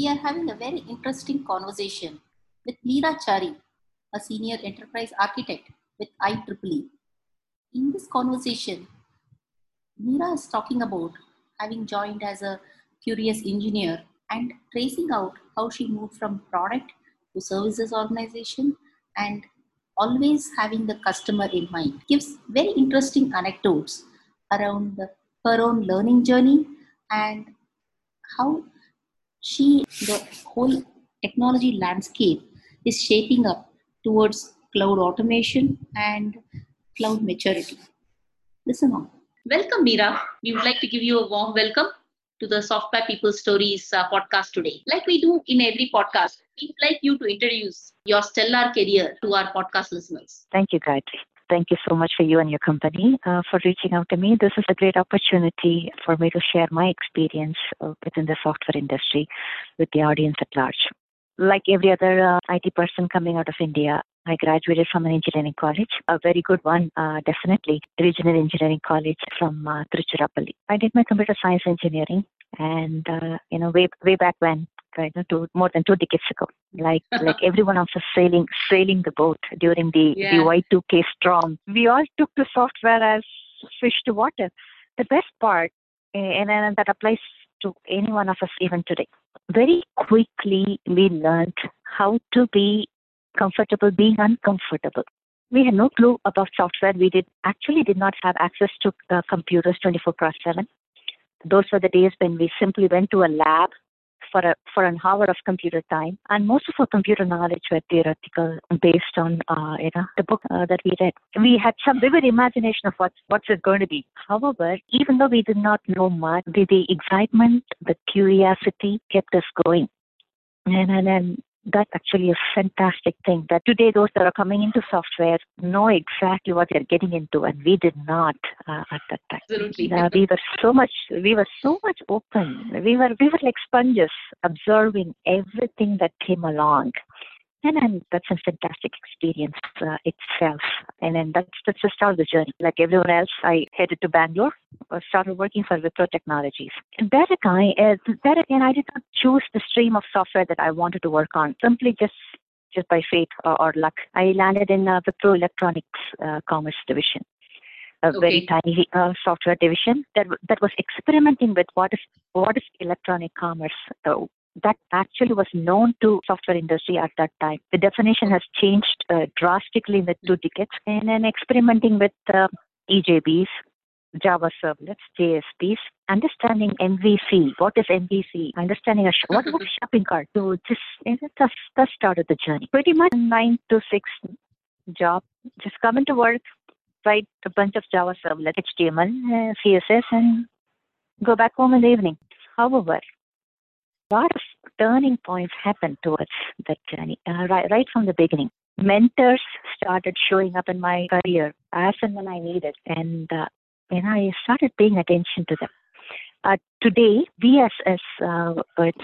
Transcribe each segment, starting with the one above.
We are having a very interesting conversation with Meera Chari, a senior enterprise architect with IEEE. In this conversation, Meera is talking about having joined as a curious engineer and tracing out how she moved from product to services organization and always having the customer in mind gives very interesting anecdotes around the, her own learning journey and how she the whole technology landscape is shaping up towards cloud automation and cloud maturity listen on welcome meera we would like to give you a warm welcome to the Software People Stories uh, podcast today. Like we do in every podcast, we'd like you to introduce your stellar career to our podcast listeners. Thank you, Gayatri. Thank you so much for you and your company uh, for reaching out to me. This is a great opportunity for me to share my experience uh, within the software industry with the audience at large. Like every other uh, IT person coming out of India, I graduated from an engineering college, a very good one, uh, definitely, regional engineering college from uh. I did my computer science engineering, and uh, you know, way way back when, right, two, more than two decades ago, like like everyone else was sailing sailing the boat during the Yeah. the Y2K storm. We all took to software as fish to water. The best part, and, and that applies to any one of us even today. Very quickly, we learned how to be comfortable being uncomfortable. We had no clue about software. We did actually did not have access to uh, computers 24 cross 7. Those were the days when we simply went to a lab for a for an hour of computer time, and most of our computer knowledge were theoretical, based on uh, you know the book uh, that we read. We had some vivid imagination of what's what's it going to be. However, even though we did not know much, the, the excitement, the curiosity kept us going, and and that's actually a fantastic thing that today those that are coming into software know exactly what they're getting into and we did not uh, at that time. Absolutely. uh, we were so much we were so much open. We were we were like sponges observing everything that came along and then that's a fantastic experience uh, itself. And then that's that's the start of the journey like everyone else i headed to bangalore uh, started working for wipro technologies. And that again uh, that again i did not choose the stream of software that i wanted to work on simply just just by fate or, or luck. I landed in uh, wipro electronics uh, commerce division a very tiny uh, software division that that was experimenting with what is what is electronic commerce. So that actually was known to software industry at that time. The definition has changed uh, drastically in the two decades, and then experimenting with uh, EJBs, Java servlets, JSPs, understanding MVC. What is MVC? Understanding a sh- what about a shopping cart? So just you know, that's that started the journey. Pretty much nine to six job. Just come into work, write a bunch of Java servlets, HTML, uh, CSS, and go back home in the evening. However, a lot of turning points happened towards that journey uh, right, right from the beginning. Mentors started showing up in my career as and when I needed, and uh, and I started paying attention to them. Uh, today, we as as uh,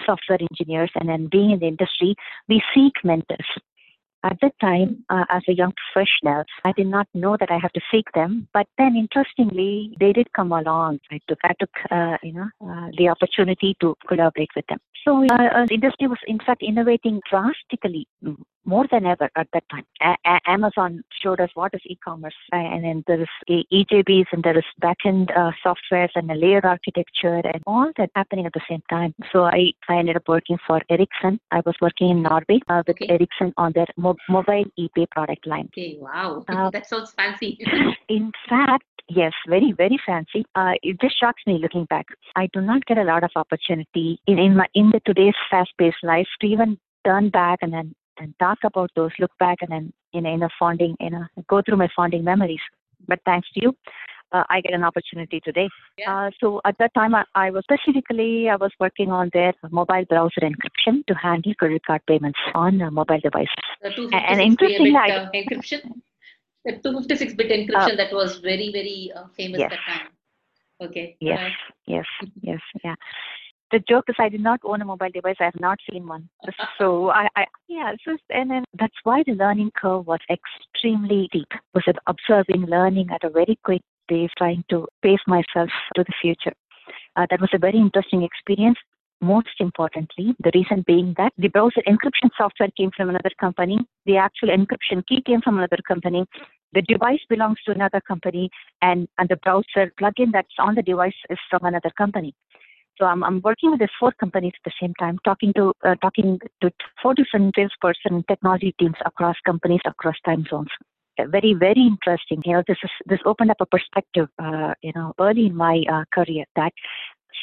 software engineers and then being in the industry, we seek mentors. At that time, uh, as a young professional, I did not know that I have to seek them. But then, interestingly, they did come along. I took, I took, uh, you know, uh, the opportunity to collaborate with them. So, uh, uh, the industry was in fact innovating drastically mm, more than ever at that time. A- A- Amazon showed us what is e-commerce, uh, and then there is EJBs and there is backend uh, softwares and a layered architecture and all that happening at the same time. So I, I ended up working for Ericsson. I was working in Norway uh, with Okay. Ericsson on their mo- mobile ePay product line. Okay, wow. Uh, that sounds fancy. In fact, yes, very, very fancy. Uh, it just shocks me looking back. I do not get a lot of opportunity in, in my in the today's fast-paced life to even turn back and then and talk about those, look back and then in a, in a fonding, in a go through my fonding memories. But thanks to you, uh, I get an opportunity today. Yeah. Uh, so at that time, I, I was specifically I was working on their mobile browser encryption to handle credit card payments on uh, mobile devices. The And 256 interestingly, bit I- uh, encryption. The 256 bit encryption that was very, very uh, famous yes. that time. Okay. Yes, yes, yes, yeah. The joke is I did not own a mobile device. I have not seen one. So I, I yeah, so and then that's why the learning curve was extremely deep. Was it observing, learning at a very quick pace, trying to pace myself to the future. Uh, that was a very interesting experience. Most importantly, the reason being that the browser encryption software came from another company, the actual encryption key came from another company, the device belongs to another company, and, and the browser plugin that's on the device is from another company. So I'm, I'm working with these four companies at the same time, talking to uh, talking to four different salesperson technology teams across companies across time zones. Uh, Very very interesting. You know, this is this opened up a perspective. Uh, you know, early in my uh, career that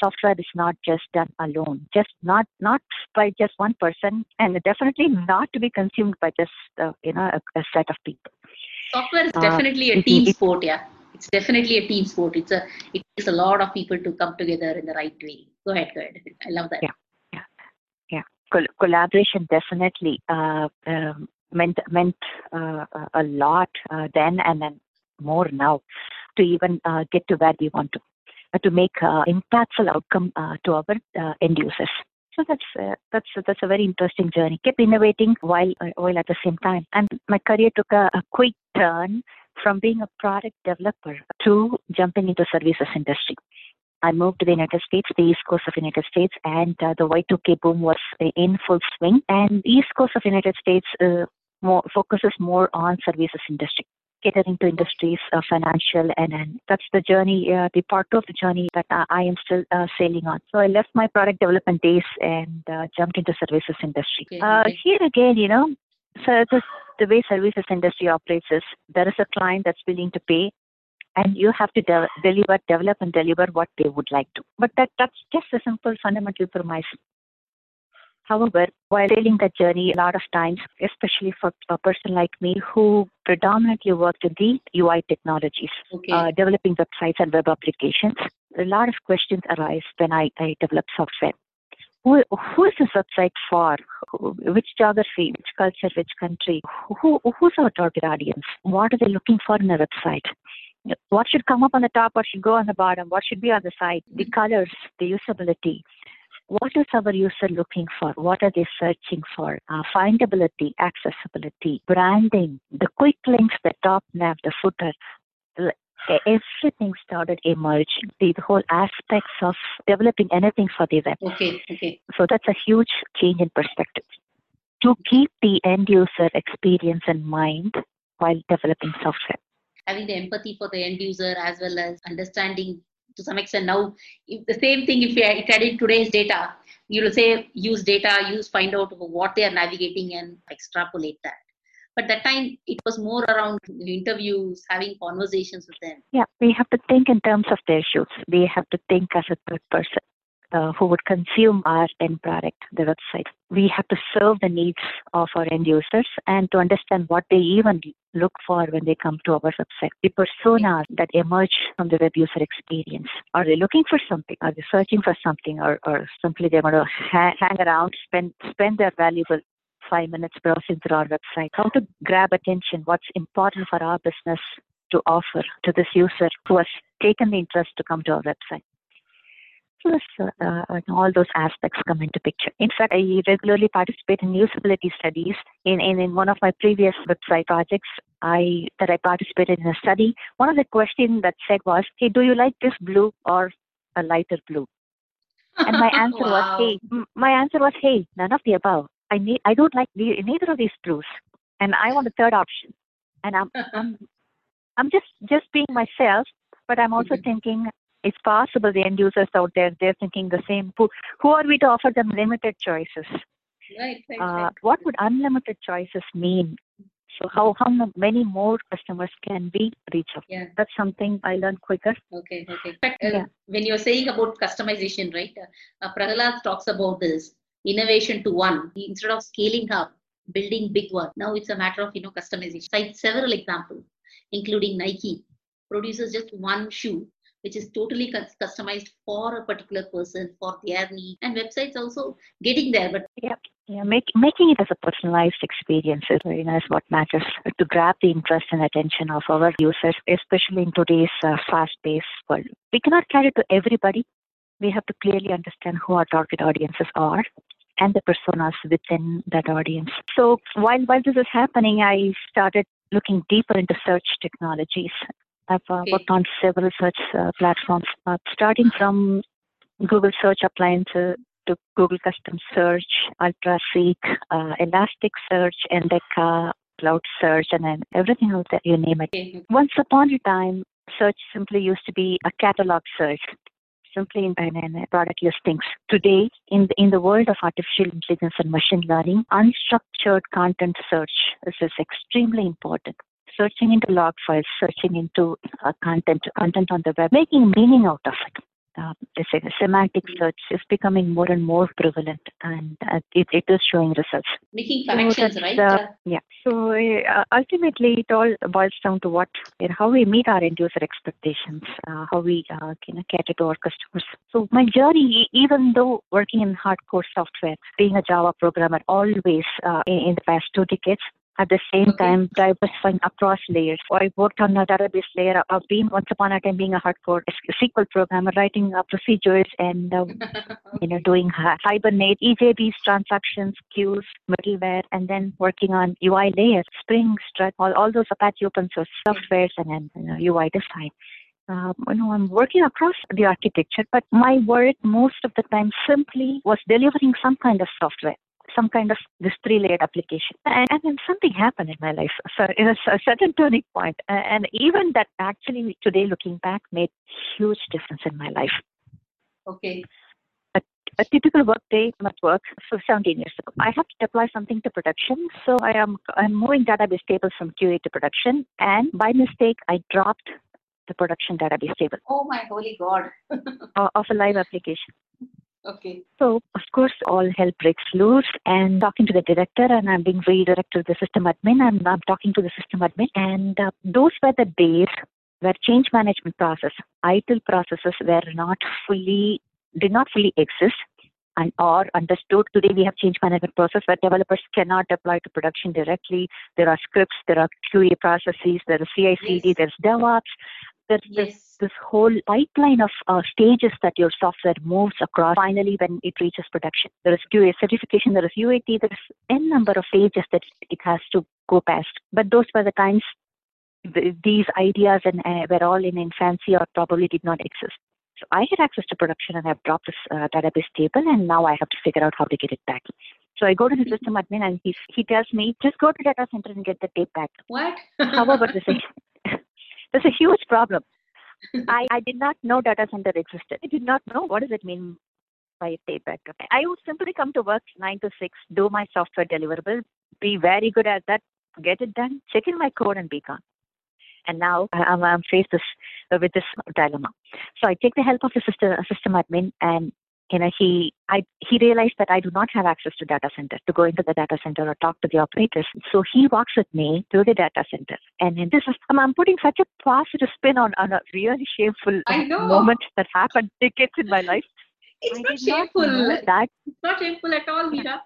software is not just done alone, just not not by just one person, and definitely not to be consumed by just uh, you know a, a set of people. Software is Uh, definitely a it- team it- sport, yeah. It's definitely a team sport. It's a it takes a lot of people to come together in the right way. Go ahead, go ahead. I love that. Yeah. yeah, Col- collaboration definitely uh, um, meant meant uh, a- lot uh, then and then more now to even uh, get to where we want to uh, to make uh, impactful outcome to our end users. So that's uh, that's that's a very interesting journey. Kept innovating while uh, while at the same time, and my career took a, a quick turn from being a product developer to jumping into services industry. I moved to the United States, the East Coast of the United States, and uh, the Y2K boom was in full swing. And the East Coast of the United States uh, more focuses more on services industry, catering to industries, uh, financial, and, and that's the journey, uh, the part of the journey that I, I am still uh, sailing on. So I left my product development days and uh, jumped into services industry. Okay, Uh, okay. here again, you know, so this, the way services industry operates is there is a client that's willing to pay and you have to de- deliver, develop, and deliver what they would like to. But that that's just a simple fundamental premise. However, while sailing that journey, a lot of times, especially for a person like me who predominantly worked in the UI technologies, Okay. uh, developing websites and web applications, a lot of questions arise when I, I develop software. Who, who is this website for? Which geography, which culture, which country? Who, who's our target audience? What are they looking for in a website? What should come up on the top? What should go on the bottom? What should be on the side? The colors, the usability. What is our user looking for? What are they searching for? Uh, findability, accessibility, branding, the quick links, the top nav, the footer. L- Everything started emerging. The, the whole aspects of developing anything for the web. Okay, okay. So that's a huge change in perspective. To keep the end user experience in mind while developing software. Having the empathy for the end user as well as understanding to some extent now if the same thing if you had in today's data, you will say use data, use find out what they are navigating and extrapolate that. But that time it was more around interviews, having conversations with them. Yeah, we have to think in terms of their shoes. We have to think as a third person uh, who would consume our end product, the website. We have to serve the needs of our end users and to understand what they even look for when they come to our website. The personas that emerge from the web user experience. Are they looking for something? Are they searching for something? Or, or simply they want to ha- hang around, spend, spend their valuable five minutes browsing through our website? How to grab attention? What's important for our business to offer to this user who has taken the interest to come to our website. So this, uh, all those aspects come into picture. In fact, I regularly participate in usability studies. In, in, in one of my previous website projects, I that I participated in a study. One of the questions that said was, "Hey, do you like this blue or a lighter blue?" And my answer was, "Hey." My answer was, "Hey, none of the above. I need. I don't like the, neither of these blues, and I want a third option." And I'm I'm I'm just just being myself, but I'm also Mhm. thinking it's possible the end users out there they're thinking the same. Who who are we to offer them limited choices? Right, right, Uh, right. what would unlimited choices mean? So how how many more customers can we reach out? Yeah. That's something I learned quicker. Okay, okay. But uh, Yeah. when you're saying about customization, right? Uh, talks about this innovation to one instead of scaling up, building big one. Now it's a matter of you know customization. Cite several examples, including Nike produces just one shoe which is totally customized for a particular person for their need and websites also getting there but Yeah, make, making it as a personalized experience is, know, is what matters to grab the interest and attention of our users, especially in today's uh, fast-paced world. We cannot cater to everybody. We have to clearly understand who our target audiences are and the personas within that audience. So while while this is happening, I started looking deeper into search technologies. I've uh, Okay. worked on several search uh, platforms, uh, starting from Google Search Appliances to Google Custom Search, UltraSeek, uh, Elasticsearch, Endeca, Cloud Search, and then everything else that you name it. okay, Once upon a time, search simply used to be a catalog search, simply in, in product listings. Today, in the, in the world of artificial intelligence and machine learning, unstructured content search this is extremely important. Searching into log files, searching into uh, content, content on the web, making meaning out of it. Uh, the semantic search is becoming more and more prevalent, and uh, it, it is showing results. making So connections that's, right uh, Uh, Yeah. So uh, ultimately, it all boils down to what, you know, how we meet our end user expectations, uh, how we uh, you know, cater to our customers. So my journey, even though working in hardcore software, being a Java programmer, always uh, in, in the past two decades. At the same Okay. time, diversifying across layers. So I worked on a database layer. I've been once upon a time being a hardcore SQL programmer, writing uh, procedures and uh, you know, doing hi- Hibernate, EJBs, transactions, queues, middleware, and then working on UI layers, Spring, Strut, all, all those Apache open source softwares and then you know, UI design. Um, you know, I'm working across the architecture, but my work most of the time simply was delivering some kind of software, some kind of this three-layered application. And, and then something happened in my life. So it was a certain turning point. And even that actually today looking back made huge difference in my life okay a typical workday at work so 17 years ago. I have to deploy something to production. So I am I'm moving database tables from QA to production and by mistake I dropped the production database table oh my holy god of a live application. Okay So of course all hell breaks loose and talking to the director and I'm being redirected to the system admin and I'm talking to the system admin and uh, those were the days where change management process, ITIL processes were not fully, did not fully exist and or understood. Today we have change management process where developers cannot deploy to production directly. There are scripts, there are QA processes, there is CI/CD, Yes. there's DevOps. There's, yes this whole pipeline of uh, stages that your software moves across finally when it reaches production. There is QA certification, there is UAT, there is n number of stages that it has to go past. But those were the times th- these ideas and uh, were all in infancy or probably did not exist. So I had access to production and I've dropped this uh, database table and now I have to figure out how to get it back. So I go to the system admin and he, he tells me, just go to data center and get the tape back. what How However, there's a, there's a huge problem. I, I did not know data center existed. I did not know what does it mean by tape backup. I would simply come to work nine to six, do my software deliverable, be very good at that, get it done, check in my code and be gone. And now I'm, I'm faced this, with this dilemma. So I take the help of the system, system admin and you know, he I he realized that I do not have access to data center to go into the data center or talk to the operators. So he walks with me to the data center, and in this is I'm, I'm putting such a positive spin on on a really shameful moment that happened decades in my life. it's I not shameful that it's not shameful at all Meera.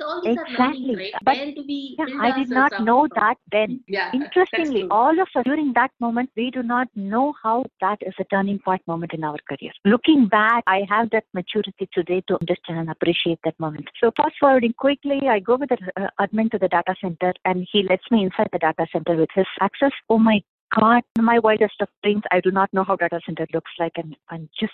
All these are learning Exactly. right But- where do we yeah, I did not know from? that then. yeah Interestingly, all of us during that moment, we do not know how that is a turning point moment in our career. Looking back, I have that maturity today to understand and appreciate that moment. So, fast forwarding quickly, I go with the uh, admin to the data center and he lets me inside the data center with his access. Oh my God, my wildest of dreams. I do not know how data center looks like and, and just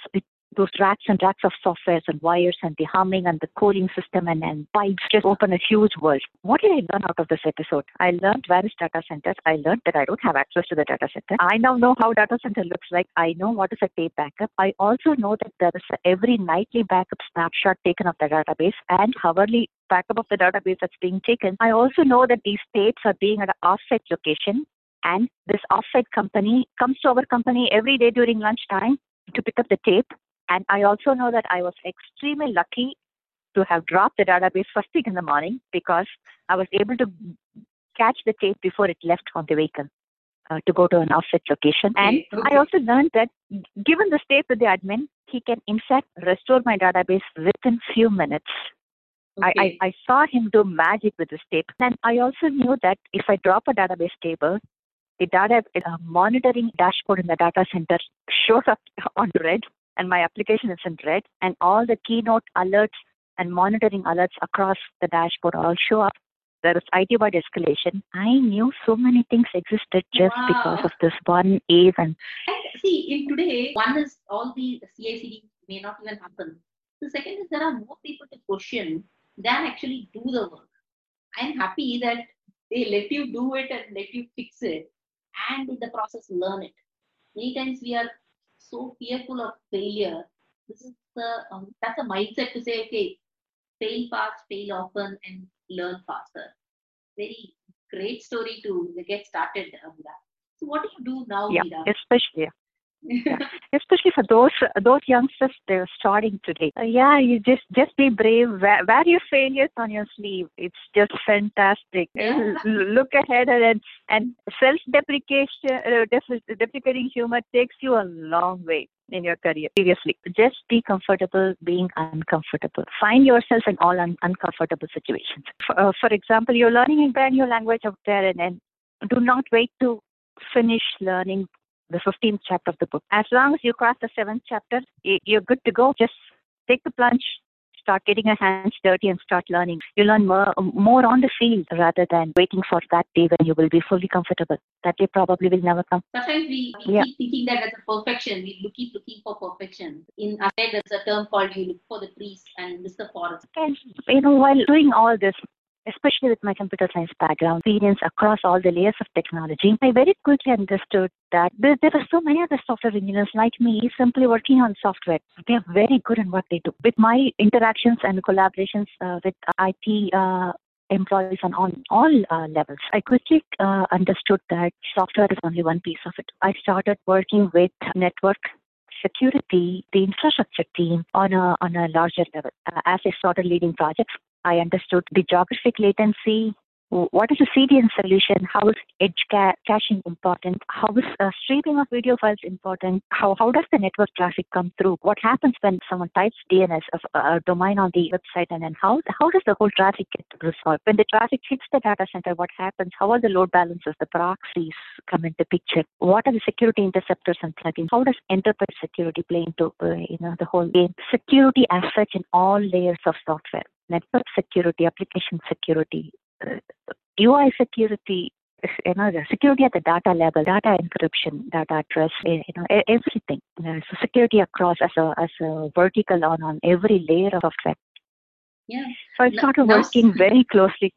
those racks and racks of softwares and wires and the humming and the coding system and, and pipes just open a huge world. What did I learn out of this episode? I learned is data centers. I learned that I don't have access to the data center. I now know how data center looks like. I know what is a tape backup. I also know that there is every nightly backup snapshot taken of the database and hourly backup of the database that's being taken. I also know that these tapes are being at an offsite location and this offsite company comes to our company every day during lunchtime to pick up the tape. And I also know that I was extremely lucky to have dropped the database first thing in the morning because I was able to catch the tape before it left on the vehicle. uh, to go to an offset location. And Okay, I also learned that given the state with the admin, he can in fact restore my database within few minutes. I, okay. I, I saw him do magic with this tape. And I also knew that if I drop a database table, the data uh, monitoring dashboard in the data center shows up on red and my application is in red and all the keynote alerts and monitoring alerts across the dashboard all show up. There is IT wide escalation. I knew so many things existed just because of this one event. and And see, in today, one is all the CI/CD may not even happen. The second is there are more people to question than actually do the work. I'm happy that they let you do it and let you fix it, and in the process learn it. Many times we are so fearful of failure. This is the um, that's a mindset to say, okay, fail fast, fail often, and learn faster. Very great story to get started, Amira. So what do you do now, yeah, Meera? especially especially for those those youngsters they're starting today. Uh, yeah, you just just be brave. Wear, wear your failures on your sleeve. It's just fantastic. Yeah. Look ahead and and self-deprecation, uh, def- deprecating humor takes you a long way in your career. Seriously, just be comfortable being uncomfortable. Find yourself in all un- uncomfortable situations. For, uh, for example, you're learning a brand new language out there, and, and do not wait to finish learning the 15th chapter of the book. As long as you cross the seventh chapter, you're good to go. Just take the plunge, start getting your hands dirty, and start learning. You learn more, more on the field rather than waiting for that day when you will be fully comfortable. That day probably will never come. Sometimes we, we Yeah. keep thinking that as a perfection. We keep looking for perfection. In head, there's a term called you look for the trees and miss the forest. And you know, while doing all this, especially with my computer science background, experience across all the layers of technology, I very quickly understood that there, were so many other software engineers like me simply working on software. They are very good in what they do. With my interactions and collaborations uh, with IT uh, employees on, on all uh, levels, I quickly uh, understood that software is only one piece of it. I started working with network security, the infrastructure team on a on a larger level. Uh, as I started leading projects, I understood the geographic latency. What is a CDN solution? How is edge ca- caching important? How is uh, streaming of video files important? How, how does the network traffic come through? What happens when someone types DNS of a domain on the website and then how, how does the whole traffic get resolved? When the traffic hits the data center, what happens? How are the load balances, the proxies come into picture? What are the security interceptors and plugins? How does enterprise security play into uh, you know the whole game? Security as such in all layers of software, network security, application security, uh, UI security, you know, the security at the data level, data encryption, data at rest, eh, you know, everything. Uh, so security across as a as a vertical on on every layer of software. Yeah. So I Now- started now- working very closely.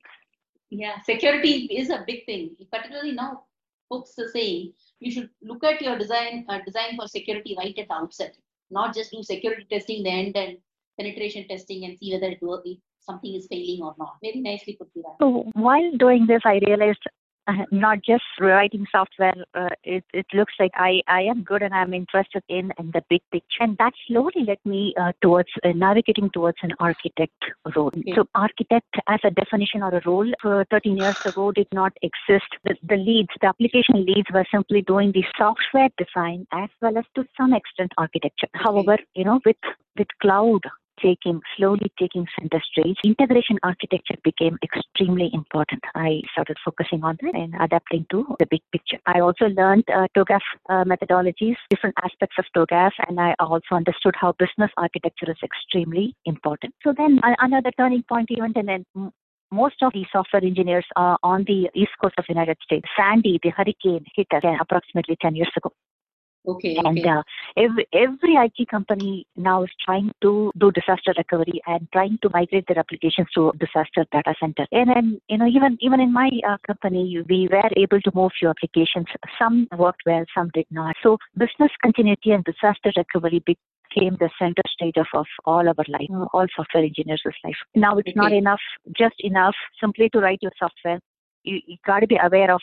Yeah. Security is a big thing. Particularly now, folks are saying you should look at your design uh, design for security right at the outset, not just do security testing the end and penetration testing and see whether it if something is failing or not. Very nicely put, Meera. So while doing this, I realized uh, not just writing software. Uh, it, it looks like I, I am good and I'm interested in, in the big picture. And that slowly led me uh, towards uh, navigating towards an architect role. Okay. So architect as a definition or a role uh, 13 years ago did not exist. The, the leads, the application leads were simply doing the software design as well as to some extent architecture. However, you know, with, with cloud taking slowly taking center stage, integration architecture became extremely important. I started focusing on that and adapting to the big picture. I also learned uh, TOGAF uh, methodologies, different aspects of TOGAF, and I also understood how business architecture is extremely important. So then uh, another turning point event, and then most of the software engineers are on the east coast of the United States. Sandy, the hurricane, hit us uh, approximately 10 years ago. Okay. And okay. uh, every, every IT company now is trying to do disaster recovery and trying to migrate their applications to disaster data center. And then, you know, even even in my uh, company, we were able to move few applications. Some worked well, some did not. So business continuity and disaster recovery became the center stage of, of all our life, uh, all software engineers' life. Now it's not enough, just enough simply to write your software. You, you got to be aware of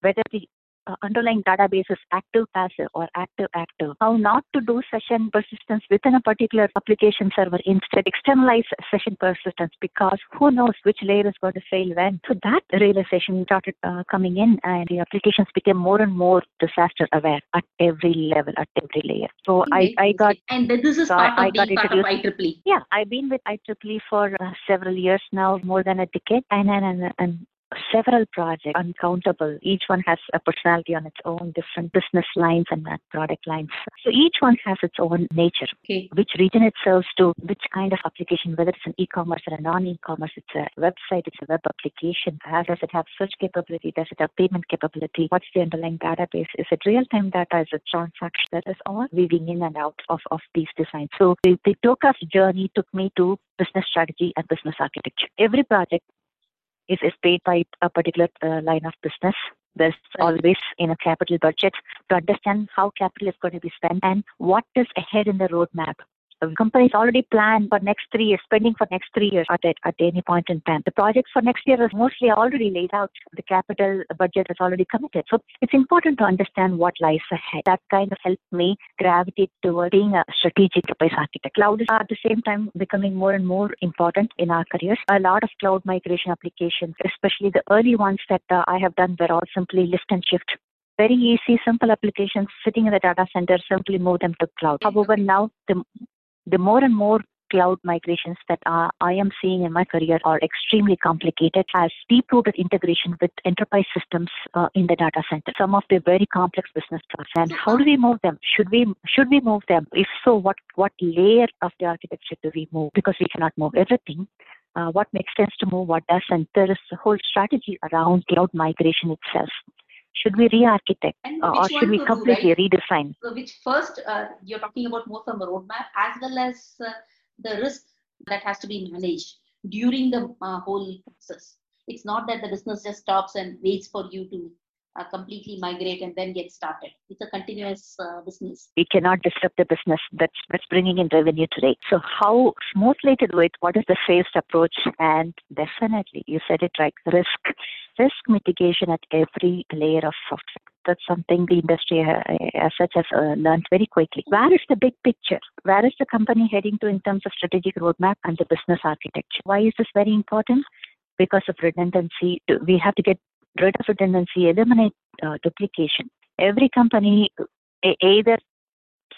whether the uh, underlying database is active passive or active active. How not to do session persistence within a particular application server. Instead, externalize session persistence because who knows which layer is going to fail when. So that realization started uh, coming in, and the applications became more and more disaster aware at every level, at every layer. So I, I got and this is so part I of got being part of IEEE. yeah, I've been with IEEE for uh, several years now, more than a decade, and, and, and, and several projects, uncountable. Each one has a personality on its own, different business lines and product lines. So each one has its own nature. Okay. Which region it serves to, which kind of application, whether it's an e-commerce or a non-e-commerce, it's a website, it's a web application. Does it have search capability? Does it have payment capability? What's the underlying database? Is it real-time data? Is it transaction? That is all weaving in and out of, of these designs. So the, the TOGAF journey took me to business strategy and business architecture. Every project is, is paid by a particular uh, line of business. There's always in a capital budget to understand how capital is going to be spent and what is ahead in the roadmap. Companies already plan for next three years, spending for next three years at, at any point in time. The projects for next year is mostly already laid out. The capital budget is already committed. So it's important to understand what lies ahead. That kind of helped me gravitate toward being a strategic enterprise architect. Cloud is at the same time becoming more and more important in our careers. A lot of cloud migration applications, especially the early ones that uh, I have done, were all simply lift and shift. Very easy, simple applications sitting in the data center, simply move them to cloud. However, now the the more and more cloud migrations that uh, I am seeing in my career are extremely complicated, has deep-rooted integration with enterprise systems uh, in the data center. Some of the very complex business process. And how do we move them? Should we should we move them? If so, what what layer of the architecture do we move? Because we cannot move everything. Uh, what makes sense to move? What doesn't? There is a whole strategy around cloud migration itself. Should we re-architect uh, or should we to do, completely right? redesign? So which first uh, you're talking about more from a roadmap as well as uh, the risk that has to be managed during the uh, whole process. It's not that the business just stops and waits for you to uh, completely migrate and then get started. It's a continuous uh, business. we cannot disrupt the business that's that's bringing in revenue today. So how smoothly to do it? What is the phased approach? And definitely, you said it right. Risk, risk mitigation at every layer of software. That's something the industry uh, as such has uh, learned very quickly. Where is the big picture? Where is the company heading to in terms of strategic roadmap and the business architecture? Why is this very important? Because of redundancy, we have to get rid of redundancy, eliminate uh, duplication. Every company either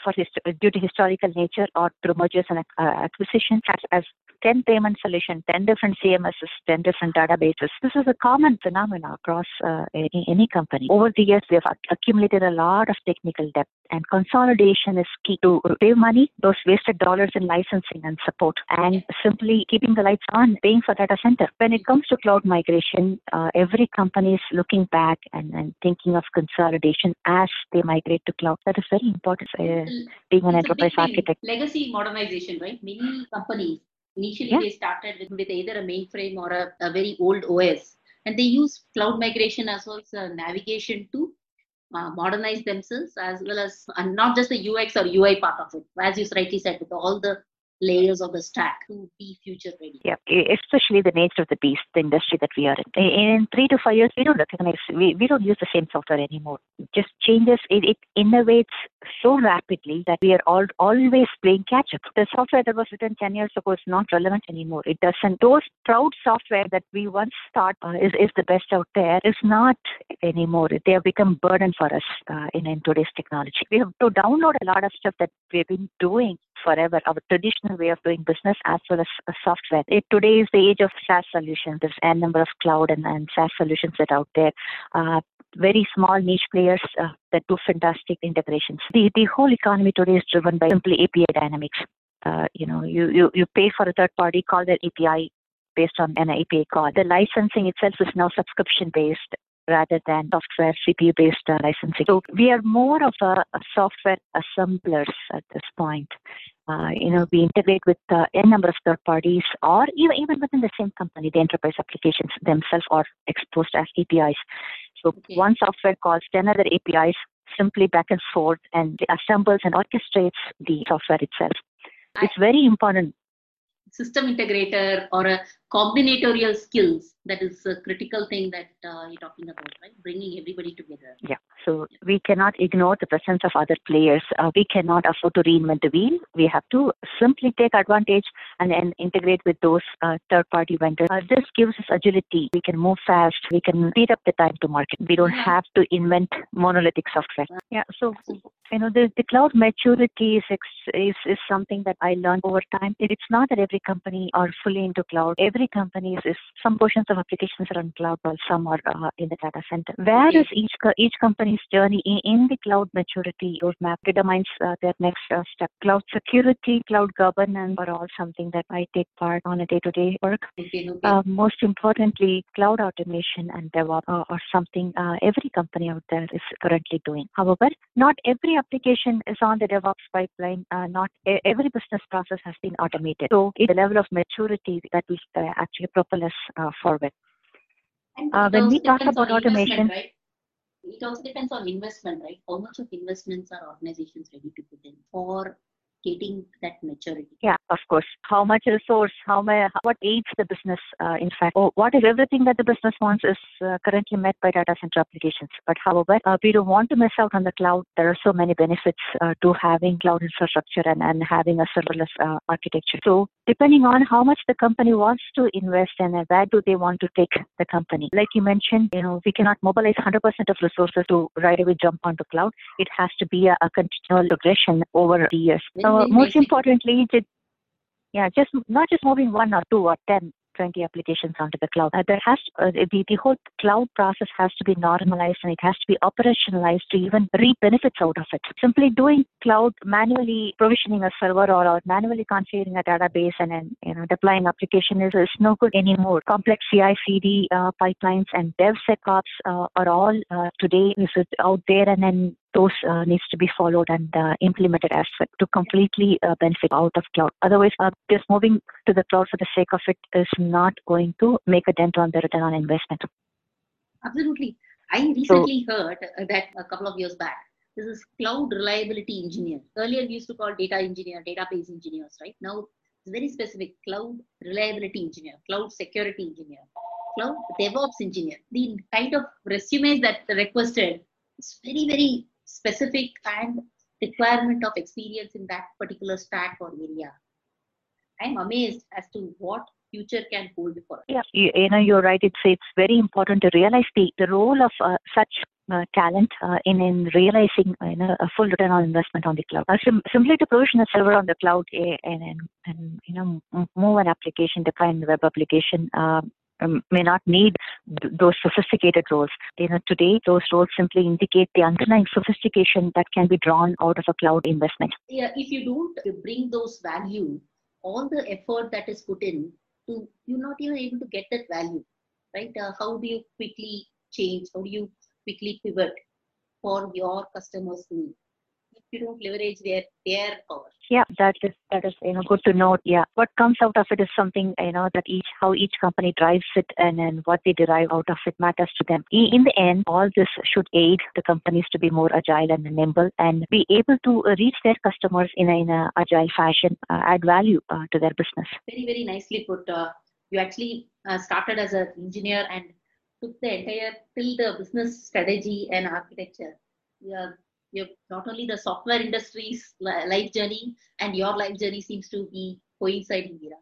for due to historical nature or through mergers and uh, acquisition has as 10 payment solution, 10 different CMSs, 10 different databases. This is a common phenomenon across uh, any, any company. Over the years, we have accumulated a lot of technical debt and consolidation is key to save money, those wasted dollars in licensing and support and simply keeping the lights on, paying for data center. When it comes to cloud migration, uh, every company is looking back and, and thinking of consolidation as they migrate to cloud. That is very important. Uh, being an It's enterprise architect. Legacy modernization, right? Many companies initially Yeah. they started with, with either a mainframe or a, a very old OS, and they use cloud migration as well as uh, navigation to uh, modernize themselves as well as and not just the UX or UI part of it, as you rightly said, with all the layers of the stack to be future ready. Yeah, especially the nature of the beast, the industry that we are in. In in three to five years, we don't recognize, we, we don't use the same software anymore. It just changes, it, it innovates so rapidly that we are all, always playing catch up. The software that was written 10 years ago is not relevant anymore. It doesn't, those proud software that we once thought uh, is, is the best out there is not anymore. They have become burden for us uh, in, in today's technology. We have to download a lot of stuff that we've been doing forever, our traditional way of doing business as well as software. It, today is the age of SaaS solutions. There's a number of cloud and, and SaaS solutions that are out there. Uh, very small niche players uh, that do fantastic integrations. The, the whole economy today is driven by simply API dynamics. Uh, you know, you, you, you pay for a third party, call their API based on an API call. The licensing itself is now subscription based rather than software CPU based uh, licensing. So we are more of a, a software assemblers at this point. Uh, you know, we integrate with uh, a number of third parties or even, even within the same company, the enterprise applications themselves are exposed as APIs. So Okay. one software calls 10 other APIs simply back and forth and assembles and orchestrates the software itself. I- It's very important. System integrator or a combinatorial skills that is a critical thing that uh, you're talking about, right? Bringing everybody together. Yeah. So we cannot ignore the presence of other players. Uh, we cannot afford to reinvent the wheel. We have to simply take advantage and then integrate with those uh, third-party vendors. Uh, this gives us agility. We can move fast. We can speed up the time to market. We don't Yeah. have to invent monolithic software. Yeah. So you know the, the cloud maturity is, ex- is is something that I learned over time. It- It's not that every company are fully into cloud. Every company is, is some portions of applications are on cloud, while some are uh, in the data center. Where is each each company's journey in, in the cloud maturity roadmap determines uh, their next uh, step. Cloud security, cloud governance are all something that I take part on a day-to-day work. Uh, most importantly, cloud automation and DevOps are, are something uh, every company out there is currently doing. However, not every application is on the DevOps pipeline. Uh, not e- every business process has been automated. So, the level of maturity that we uh, actually propel us uh, forward. And uh, it when we talk about automation- right? It also depends on investment, right? How much of investments are organizations ready to put in for getting that maturity? Yeah, of course. How much resource? How much? What aids the business? Uh, in fact, or what if everything that the business wants is uh, currently met by data center applications? But however, uh, we don't want to miss out on the cloud. There are so many benefits uh, to having cloud infrastructure and, and having a serverless uh, architecture. So depending on how much the company wants to invest and uh, where do they want to take the company. Like you mentioned, you know, we cannot mobilize 100% of resources to right away jump onto cloud. It has to be a, a continual progression over the years. Very, Uh, most importantly, yeah, just not just moving one or two or 10, 20 applications onto the cloud. Uh, there has uh, the, the whole cloud process has to be normalized and it has to be operationalized to even reap benefits out of it. Simply doing cloud manually provisioning a server or, or manually configuring a database and then you know deploying application is, is no good anymore. Complex CI/CD uh, pipelines and DevSecOps uh, are all uh, today is out there and then those uh, needs to be followed and uh, implemented as well to completely uh, benefit out of cloud. Otherwise, uh, just moving to the cloud for the sake of it is not going to make a dent on the return on investment. Absolutely. I recently heard uh, that a couple of years back. This is cloud reliability engineer. Earlier we used to call data engineer, database engineers, right? Now it's very specific cloud reliability engineer, cloud security engineer, cloud DevOps engineer. The kind of resumes that requested is very, very specific and requirement of experience in that particular stack or area. I'm amazed as to what future can hold for us. Yeah, you, you know, you're right. It's it's very important to realize the, the role of uh, such uh, talent uh, in in realizing uh, you know, a full return on investment on the cloud. Sim- simply to provision a server on the cloud eh, and and, and you know move an application, define web application. Um, um, may not need th- those sophisticated roles. You know, today those roles simply indicate the underlying sophistication that can be drawn out of a cloud investment. yeah, if you don't bring those value, all the effort that is put in, to you're not even able to get that value, right? Uh, how do you quickly change? How do you quickly pivot for your customers' need? If you don't leverage their their power, Yeah, that is that is you know good to note. Yeah, what comes out of it is something you know that each how each company drives it and then what they derive out of it matters to them. In the end, all this should aid the companies to be more agile and nimble and be able to reach their customers in a, in a agile fashion, uh, add value uh, to their business. very very nicely put. Uh, you actually uh, started as an engineer and took the entire till the business strategy and architecture. Yeah, not only the software industry's life journey and your life journey seems to be coinciding, Meera.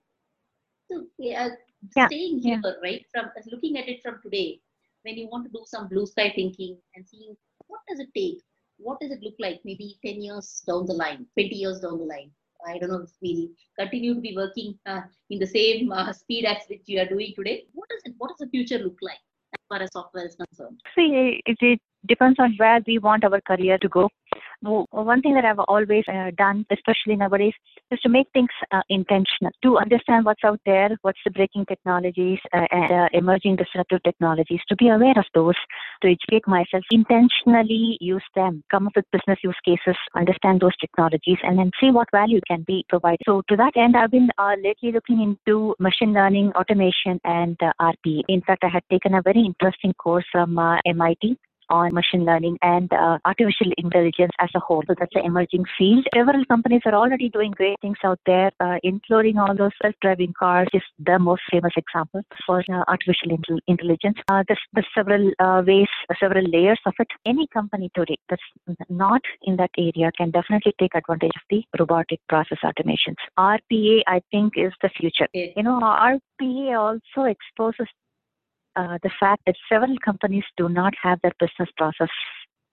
So, yeah, Yeah, staying yeah. here, right, from looking at it from today, when you want to do some blue sky thinking and seeing what does it take, what does it look like maybe 10 years down the line, 20 years down the line. I don't know if we'll continue to be working uh, in the same uh, speed as which you are doing today. What does it, what does the future look like as far as software is concerned? See, it, it depends on where we want our career to go. One thing that I've always uh, done, especially nowadays, is to make things uh, intentional, to understand what's out there, what's the breaking technologies uh, and uh, emerging disruptive technologies, to be aware of those, to educate myself, intentionally use them, come up with business use cases, understand those technologies, and then see what value can be provided. So to that end, I've been uh, lately looking into machine learning, automation, and uh, RPA. In fact, I had taken a very interesting course from MIT on machine learning and uh, artificial intelligence as a whole. So that's an emerging field. Several companies are already doing great things out there, uh, including all those self-driving cars is the most famous example for uh, artificial intel- intelligence. Uh, there's, there's several uh, ways, several layers of it. Any company today that's not in that area can definitely take advantage of the robotic process automations. RPA, I think, is the future. You know, RPA also exposes uh, the fact that several companies do not have their business process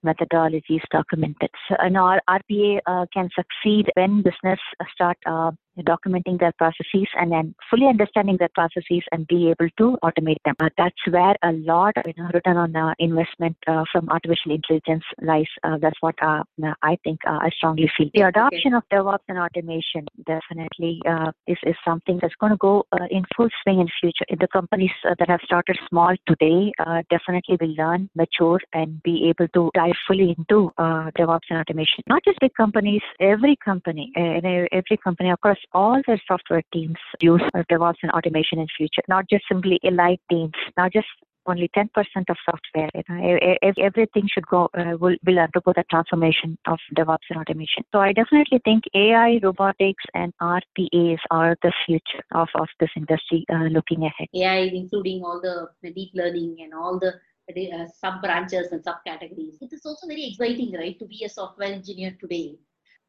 methodologies documented. So, our RPA uh, can succeed when business start uh, documenting their processes and then fully understanding their processes and be able to automate them. Uh, that's where a lot of you know, return on uh, investment uh, from artificial intelligence lies. Uh, that's what uh, I think uh, I strongly feel. The adoption of DevOps and automation definitely uh, is, is something that's going to go uh, in full swing in future. The companies uh, that have started small today uh, definitely will learn, mature, and be able to dive fully into uh, DevOps and automation. Not just big companies, every company, uh, every company across all their software teams use DevOps and automation in future. Not just simply elite teams, not just only 10% of software. You know, everything should go uh, will, will undergo the transformation of DevOps and automation. So I definitely think AI, robotics, and RPAs are the future of, of this industry uh, looking ahead. AI, including all the deep learning and all the uh, sub branches and subcategories. It is also very exciting, right, to be a software engineer today.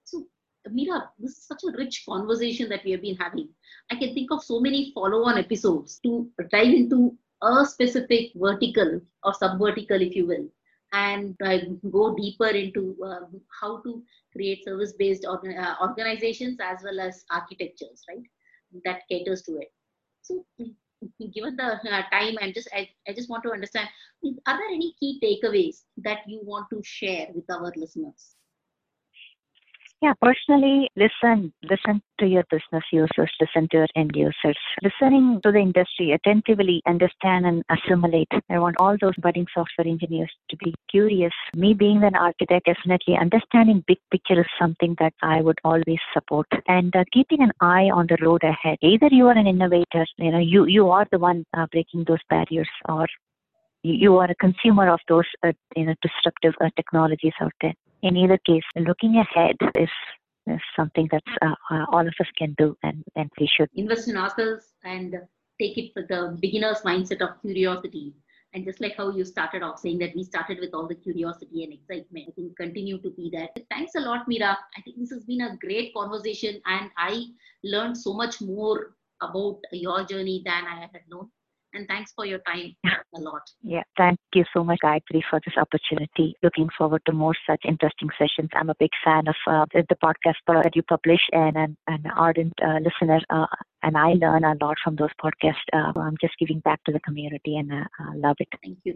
So, Meera, this is such a rich conversation that we have been having. I can think of so many follow on episodes to dive into a specific vertical or sub vertical, if you will, and uh, go deeper into uh, how to create service based uh, organizations as well as architectures, right, that caters to it. So, given the uh, time and just I, I just want to understand are there any key takeaways that you want to share with our listeners yeah, personally, listen, listen to your business users, listen to your end users, listening to the industry attentively, understand and assimilate. I want all those budding software engineers to be curious. Me being an architect, definitely understanding big picture is something that I would always support. And uh, keeping an eye on the road ahead. Either you are an innovator, you know, you you are the one uh, breaking those barriers, or you are a consumer of those uh, you know disruptive uh, technologies out there in either case, looking ahead is, is something that uh, uh, all of us can do and, and we should. Invest in ourselves and take it with the beginner's mindset of curiosity. And just like how you started off saying that we started with all the curiosity and excitement, I think continue to be that. Thanks a lot, Meera I think this has been a great conversation and I learned so much more about your journey than I had known and thanks for your time a lot. Yeah, thank you so much, Gayatri, for this opportunity. Looking forward to more such interesting sessions. I'm a big fan of uh, the podcast that you publish and an, an ardent uh, listener, uh, and I learn a lot from those podcasts. Uh, I'm just giving back to the community and I uh, love it. Thank you.